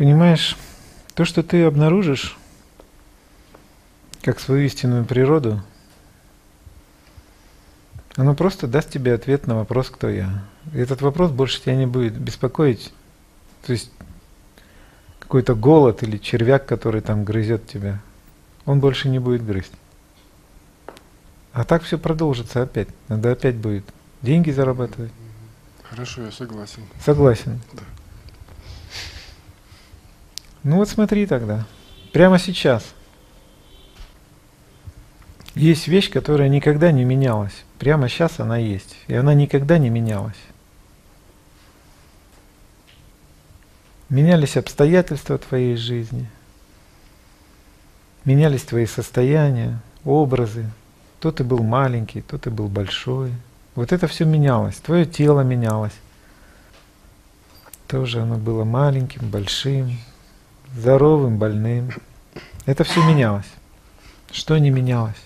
Понимаешь, то, что ты обнаружишь, как свою истинную природу, оно просто даст тебе ответ на вопрос, кто я. И этот вопрос больше тебя не будет беспокоить. То есть какой-то голод или червяк, который там грызет тебя, он больше не будет грызть. А так все продолжится опять. Надо опять будет деньги зарабатывать. Хорошо, я согласен. Согласен. Да. Ну вот смотри тогда. Прямо сейчас. Есть вещь, которая никогда не менялась. Прямо сейчас она есть. И она никогда не менялась. Менялись обстоятельства твоей жизни. Менялись твои состояния, образы. То ты был маленький, то ты был большой. Вот это все менялось. Твое тело менялось. Тоже оно было маленьким, большим, здоровым, больным. Это все менялось. Что не менялось?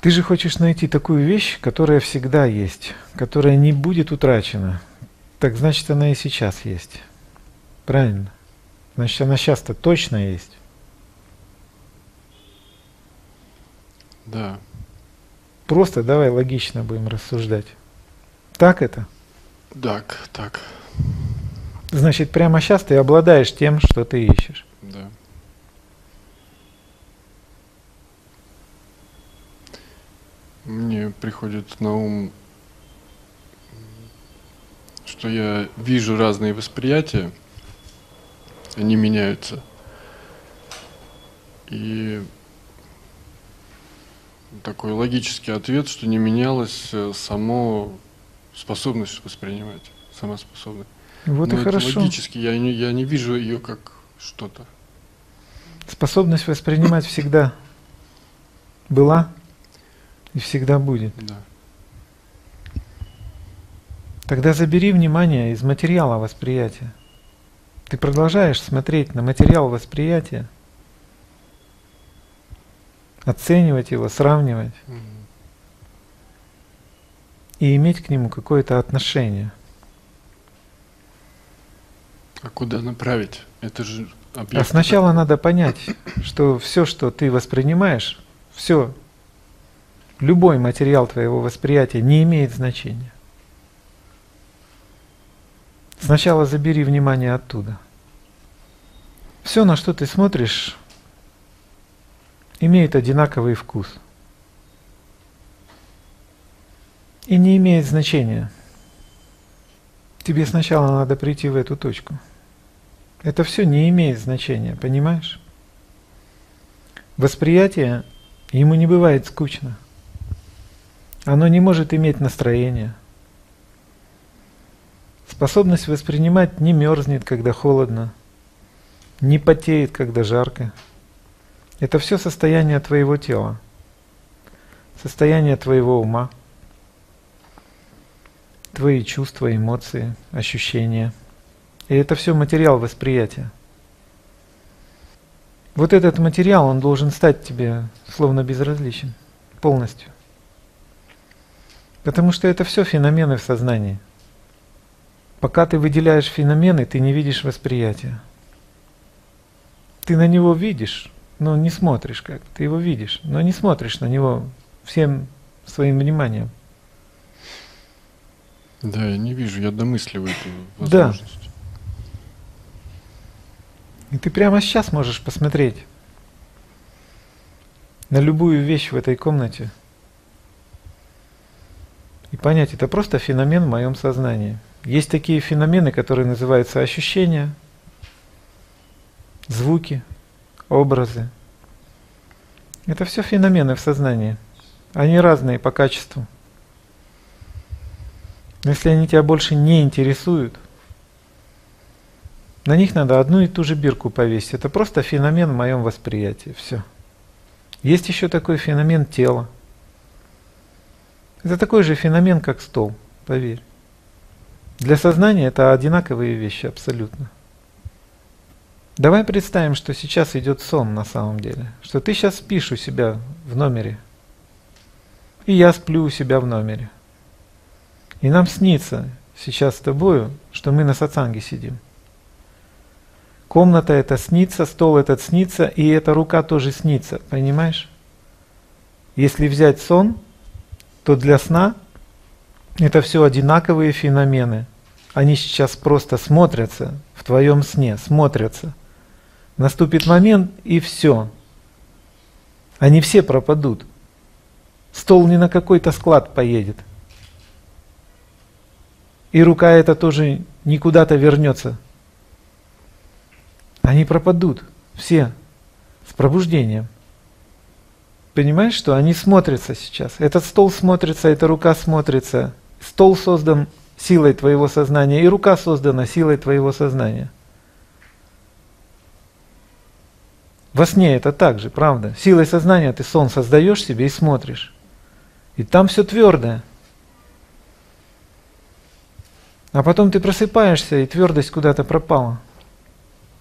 Ты же хочешь найти такую вещь, которая всегда есть, которая не будет утрачена. Так значит, она и сейчас есть. Правильно? Значит, она сейчас-то точно есть. Да. Просто давай логично будем рассуждать. Так это? Так, так. Значит, прямо сейчас ты обладаешь тем, что ты ищешь. Да. Мне приходит на ум, что я вижу разные восприятия, они меняются. И такой логический ответ, что не менялась э, само способность воспринимать, сама способность. Вот Но и это хорошо. Логически я не, я не вижу ее как что-то. Способность воспринимать всегда была и всегда будет. Да. Тогда забери внимание из материала восприятия. Ты продолжаешь смотреть на материал восприятия, оценивать его, сравнивать Мгм. и иметь к нему какое-то отношение. А куда направить? Это же объект. А сначала надо понять, что все, что ты воспринимаешь, все, любой материал твоего восприятия не имеет значения. Сначала забери внимание оттуда. Все, на что ты смотришь, имеет одинаковый вкус. И не имеет значения. Тебе сначала надо прийти в эту точку. Это все не имеет значения, понимаешь? Восприятие ему не бывает скучно. Оно не может иметь настроение. Способность воспринимать не мерзнет, когда холодно, не потеет, когда жарко. Это все состояние твоего тела, состояние твоего ума, твои чувства, эмоции, ощущения. И это все материал восприятия. Вот этот материал, он должен стать тебе словно безразличен полностью. Потому что это все феномены в сознании. Пока ты выделяешь феномены, ты не видишь восприятия. Ты на него видишь, но не смотришь как. Ты его видишь, но не смотришь на него всем своим вниманием. Да, я не вижу, я домысливаю эту Да. И ты прямо сейчас можешь посмотреть на любую вещь в этой комнате и понять, это просто феномен в моем сознании. Есть такие феномены, которые называются ощущения, звуки, образы. Это все феномены в сознании. Они разные по качеству. Но если они тебя больше не интересуют, на них надо одну и ту же бирку повесить. Это просто феномен в моем восприятии. Все. Есть еще такой феномен тела. Это такой же феномен, как стол, поверь. Для сознания это одинаковые вещи абсолютно. Давай представим, что сейчас идет сон на самом деле. Что ты сейчас спишь у себя в номере. И я сплю у себя в номере. И нам снится сейчас с тобою, что мы на сатсанге сидим. Комната это снится, стол этот снится, и эта рука тоже снится, понимаешь? Если взять сон, то для сна это все одинаковые феномены. Они сейчас просто смотрятся в твоем сне, смотрятся. Наступит момент и все. Они все пропадут. Стол не на какой-то склад поедет. И рука эта тоже никуда-то вернется. Они пропадут. Все. С пробуждением. Понимаешь, что они смотрятся сейчас. Этот стол смотрится, эта рука смотрится. Стол создан силой твоего сознания, и рука создана силой твоего сознания. Во сне это так же, правда. Силой сознания ты сон создаешь себе и смотришь. И там все твердое. А потом ты просыпаешься, и твердость куда-то пропала.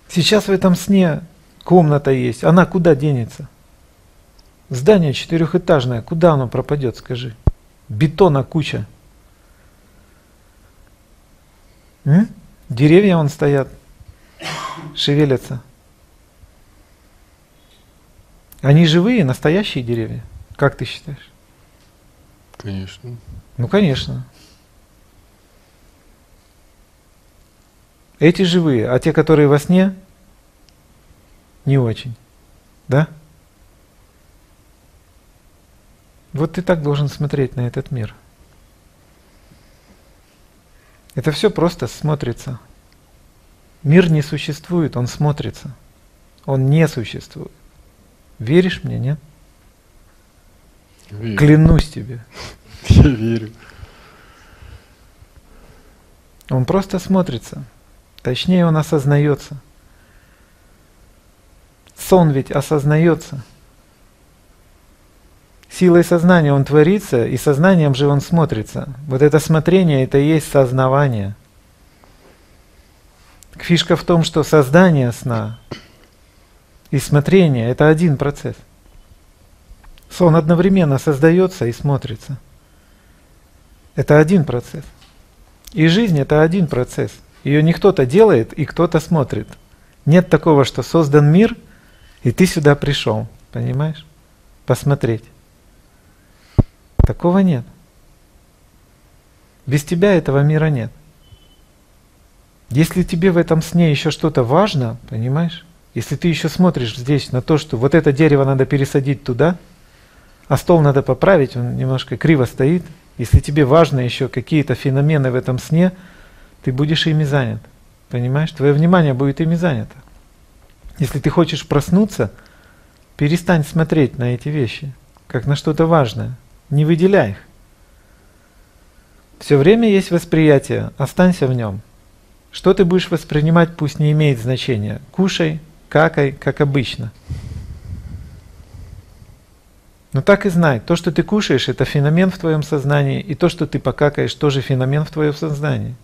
Сейчас в этом сне комната есть. Она куда денется? Здание четырехэтажное. Куда оно пропадет, скажи? Бетона куча. М? Деревья вон стоят, шевелятся. Они живые, настоящие деревья. Как ты считаешь? Конечно. Ну, конечно. Эти живые, а те, которые во сне, не очень. Да? Вот ты так должен смотреть на этот мир. Это все просто смотрится. Мир не существует, он смотрится. Он не существует. Веришь мне, нет? Верю. Клянусь тебе. Я верю. Он просто смотрится. Точнее, он осознается. Сон ведь осознается. Силой сознания он творится, и сознанием же он смотрится. Вот это смотрение, это и есть сознавание. Фишка в том, что создание сна и смотрение – это один процесс. Сон одновременно создается и смотрится. Это один процесс. И жизнь – это один процесс. Ее не кто-то делает и кто-то смотрит. Нет такого, что создан мир, и ты сюда пришел, понимаешь? Посмотреть. Такого нет. Без тебя этого мира нет. Если тебе в этом сне еще что-то важно, понимаешь? Если ты еще смотришь здесь на то, что вот это дерево надо пересадить туда, а стол надо поправить, он немножко криво стоит. Если тебе важно еще какие-то феномены в этом сне, ты будешь ими занят. Понимаешь? Твое внимание будет ими занято. Если ты хочешь проснуться, перестань смотреть на эти вещи, как на что-то важное. Не выделяй их. Все время есть восприятие, останься в нем. Что ты будешь воспринимать, пусть не имеет значения. Кушай, какай, как обычно. Но так и знай, то, что ты кушаешь, это феномен в твоем сознании, и то, что ты покакаешь, тоже феномен в твоем сознании.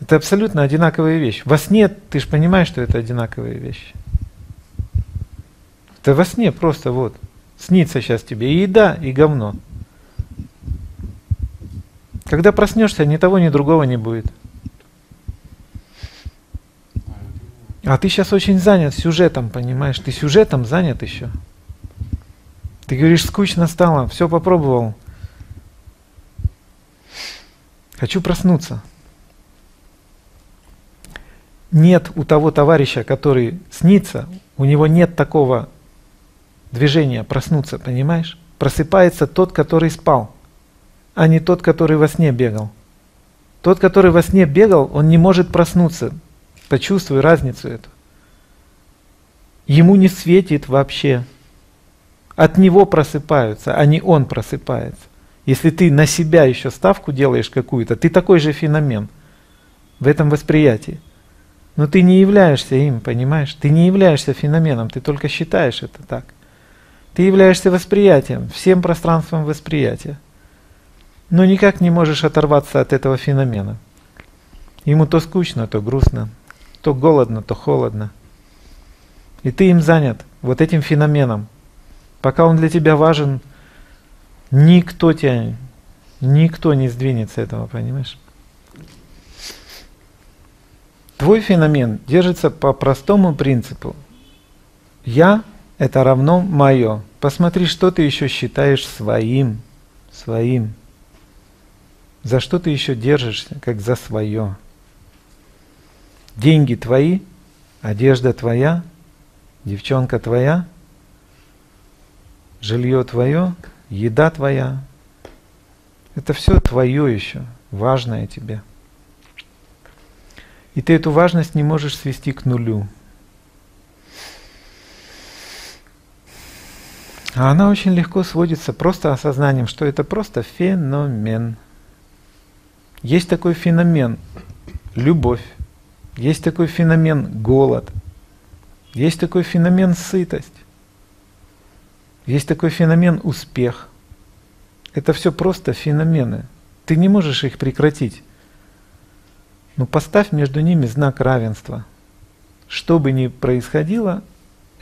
Это абсолютно одинаковые вещи. Во сне ты же понимаешь, что это одинаковые вещи. Это во сне просто вот. Снится сейчас тебе и еда, и говно. Когда проснешься, ни того, ни другого не будет. А ты сейчас очень занят сюжетом, понимаешь? Ты сюжетом занят еще. Ты говоришь, скучно стало, все попробовал. Хочу проснуться. Нет у того товарища, который снится, у него нет такого движения проснуться, понимаешь? Просыпается тот, который спал, а не тот, который во сне бегал. Тот, который во сне бегал, он не может проснуться. Почувствуй разницу эту. Ему не светит вообще. От него просыпаются, а не он просыпается. Если ты на себя еще ставку делаешь какую-то, ты такой же феномен в этом восприятии. Но ты не являешься им, понимаешь? Ты не являешься феноменом, ты только считаешь это так. Ты являешься восприятием, всем пространством восприятия. Но никак не можешь оторваться от этого феномена. Ему то скучно, то грустно, то голодно, то холодно. И ты им занят, вот этим феноменом. Пока он для тебя важен, никто тебя, никто не сдвинется этого, понимаешь? Твой феномен держится по простому принципу. Я – это равно мое. Посмотри, что ты еще считаешь своим. Своим. За что ты еще держишься, как за свое? Деньги твои, одежда твоя, девчонка твоя, жилье твое, еда твоя. Это все твое еще, важное тебе. И ты эту важность не можешь свести к нулю. А она очень легко сводится просто осознанием, что это просто феномен. Есть такой феномен – любовь. Есть такой феномен – голод. Есть такой феномен – сытость. Есть такой феномен – успех. Это все просто феномены. Ты не можешь их прекратить. Но поставь между ними знак равенства. Что бы ни происходило,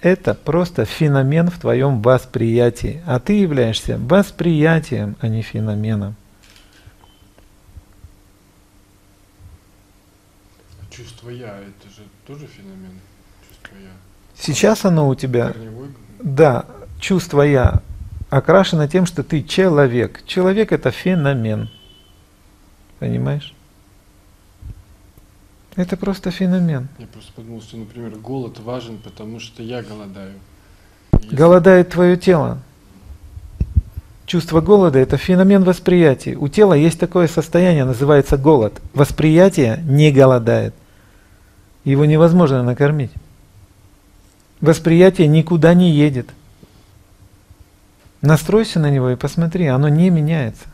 это просто феномен в твоем восприятии, а ты являешься восприятием, а не феноменом. Чувство я это же тоже феномен. Чувство я. Сейчас оно у тебя, Корневой. да, чувство я окрашено тем, что ты человек. Человек это феномен. Понимаешь? Это просто феномен. Я просто подумал, что, например, голод важен, потому что я голодаю. Если- Голодает твое тело. Чувство голода – это феномен восприятия. У тела есть такое состояние, называется голод. Восприятие не голодает. Его невозможно накормить. Восприятие никуда не едет. Настройся на него и посмотри, оно не меняется.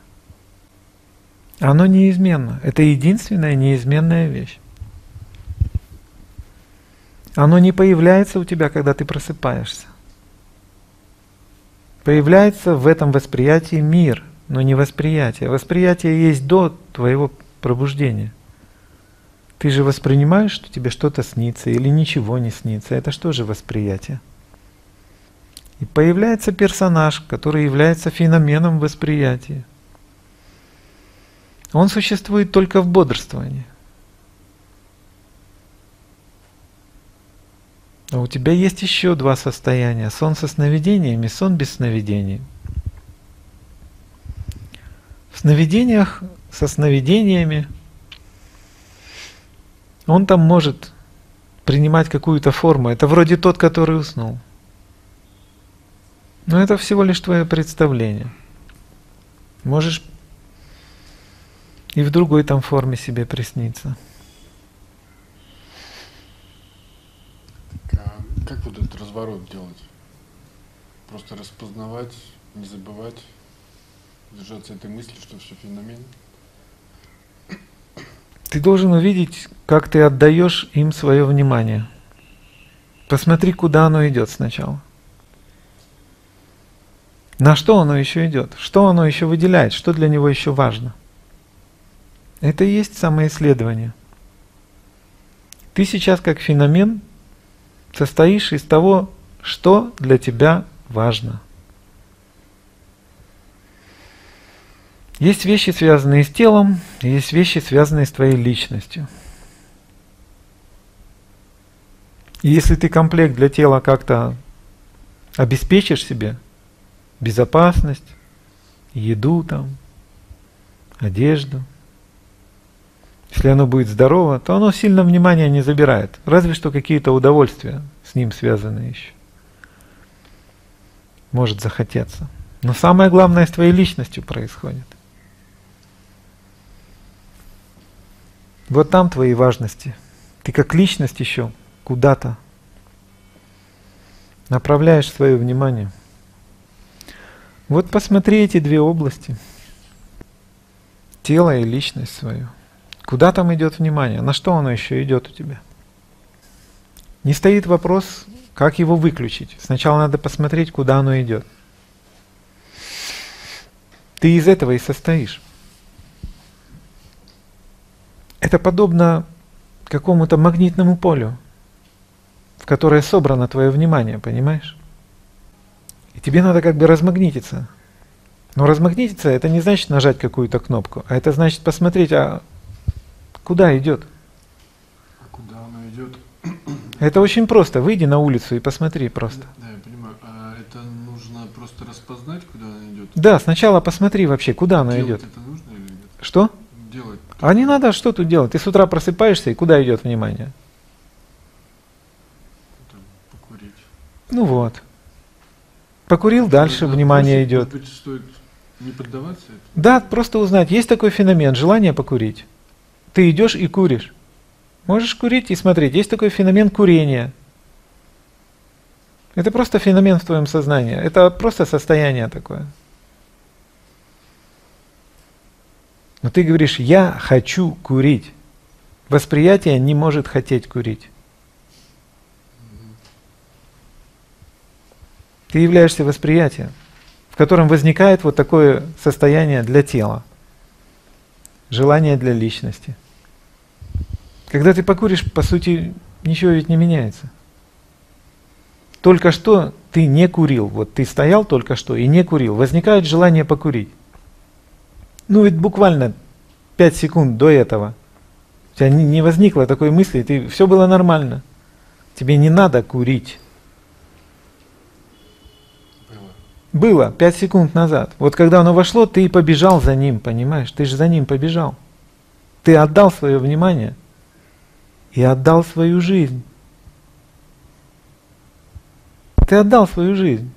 Оно неизменно. Это единственная неизменная вещь. Оно не появляется у тебя, когда ты просыпаешься. Появляется в этом восприятии мир, но не восприятие. Восприятие есть до твоего пробуждения. Ты же воспринимаешь, что тебе что-то снится или ничего не снится. Это что же восприятие? И появляется персонаж, который является феноменом восприятия. Он существует только в бодрствовании. А у тебя есть еще два состояния. Сон со сновидениями, сон без сновидений. В сновидениях со сновидениями он там может принимать какую-то форму. Это вроде тот, который уснул. Но это всего лишь твое представление. Можешь и в другой там форме себе присниться. А как вот этот разворот делать? Просто распознавать, не забывать, держаться этой мысли, что все феномен. Ты должен увидеть, как ты отдаешь им свое внимание. Посмотри, куда оно идет сначала. На что оно еще идет? Что оно еще выделяет? Что для него еще важно? Это и есть самоисследование. Ты сейчас как феномен состоишь из того, что для тебя важно. Есть вещи, связанные с телом, есть вещи, связанные с твоей личностью. И если ты комплект для тела как-то обеспечишь себе, безопасность, еду там, одежду, если оно будет здорово, то оно сильно внимания не забирает. Разве что какие-то удовольствия с ним связаны еще. Может захотеться. Но самое главное с твоей личностью происходит. Вот там твои важности. Ты как личность еще куда-то направляешь свое внимание. Вот посмотри эти две области. Тело и личность свою. Куда там идет внимание? На что оно еще идет у тебя? Не стоит вопрос, как его выключить. Сначала надо посмотреть, куда оно идет. Ты из этого и состоишь. Это подобно какому-то магнитному полю, в которое собрано твое внимание, понимаешь? И тебе надо как бы размагнититься. Но размагнититься это не значит нажать какую-то кнопку, а это значит посмотреть, а куда идет. А куда Это очень просто. Выйди на улицу и посмотри просто. Да, я понимаю. А это нужно просто распознать, куда она идет? Да, сначала посмотри вообще, куда она Делать идет. это нужно или нет? Что? Делать. А не надо, что тут делать? Ты с утра просыпаешься, и куда идет внимание? Там, покурить. Ну вот. Покурил, дальше Может, внимание отбросить? идет. Может быть, стоит не поддаваться этому? Да, просто узнать. Есть такой феномен, желание покурить. Ты идешь и куришь. Можешь курить и смотреть. Есть такой феномен курения. Это просто феномен в твоем сознании. Это просто состояние такое. Но ты говоришь, я хочу курить. Восприятие не может хотеть курить. Ты являешься восприятием, в котором возникает вот такое состояние для тела, желание для личности. Когда ты покуришь, по сути, ничего ведь не меняется. Только что ты не курил, вот ты стоял только что и не курил, возникает желание покурить. Ну ведь буквально 5 секунд до этого у тебя не- возникло такой мысли, ты, все было нормально. Тебе не надо курить. Было. Было 5 секунд назад. Вот когда оно вошло, ты и побежал за ним, понимаешь? Ты же за ним побежал. Ты отдал свое внимание и отдал свою жизнь. Ты отдал свою жизнь.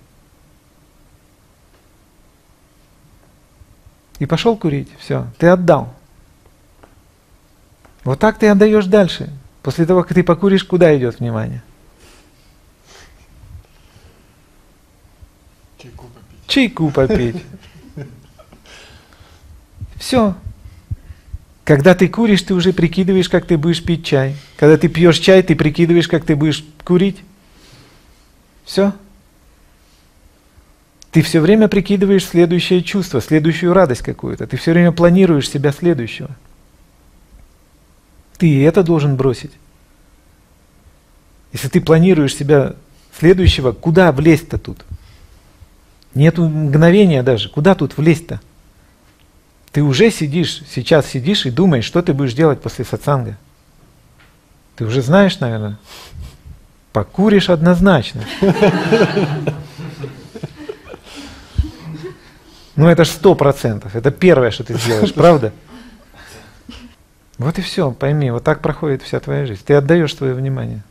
И пошел курить. Все, ты отдал. Вот так ты отдаешь дальше. После того, как ты покуришь, куда идет внимание? Чайку попить. чайку попить. Все. Когда ты куришь, ты уже прикидываешь, как ты будешь пить чай. Когда ты пьешь чай, ты прикидываешь, как ты будешь курить. Все. Ты все время прикидываешь следующее чувство, следующую радость какую-то. Ты все время планируешь себя следующего. Ты и это должен бросить. Если ты планируешь себя следующего, куда влезть-то тут? Нету мгновения даже. Куда тут влезть-то? Ты уже сидишь, сейчас сидишь и думаешь, что ты будешь делать после сатсанга. Ты уже знаешь, наверное. Покуришь однозначно. Ну это ж сто процентов. Это первое, что ты сделаешь, правда? Вот и все, пойми, вот так проходит вся твоя жизнь. Ты отдаешь свое внимание.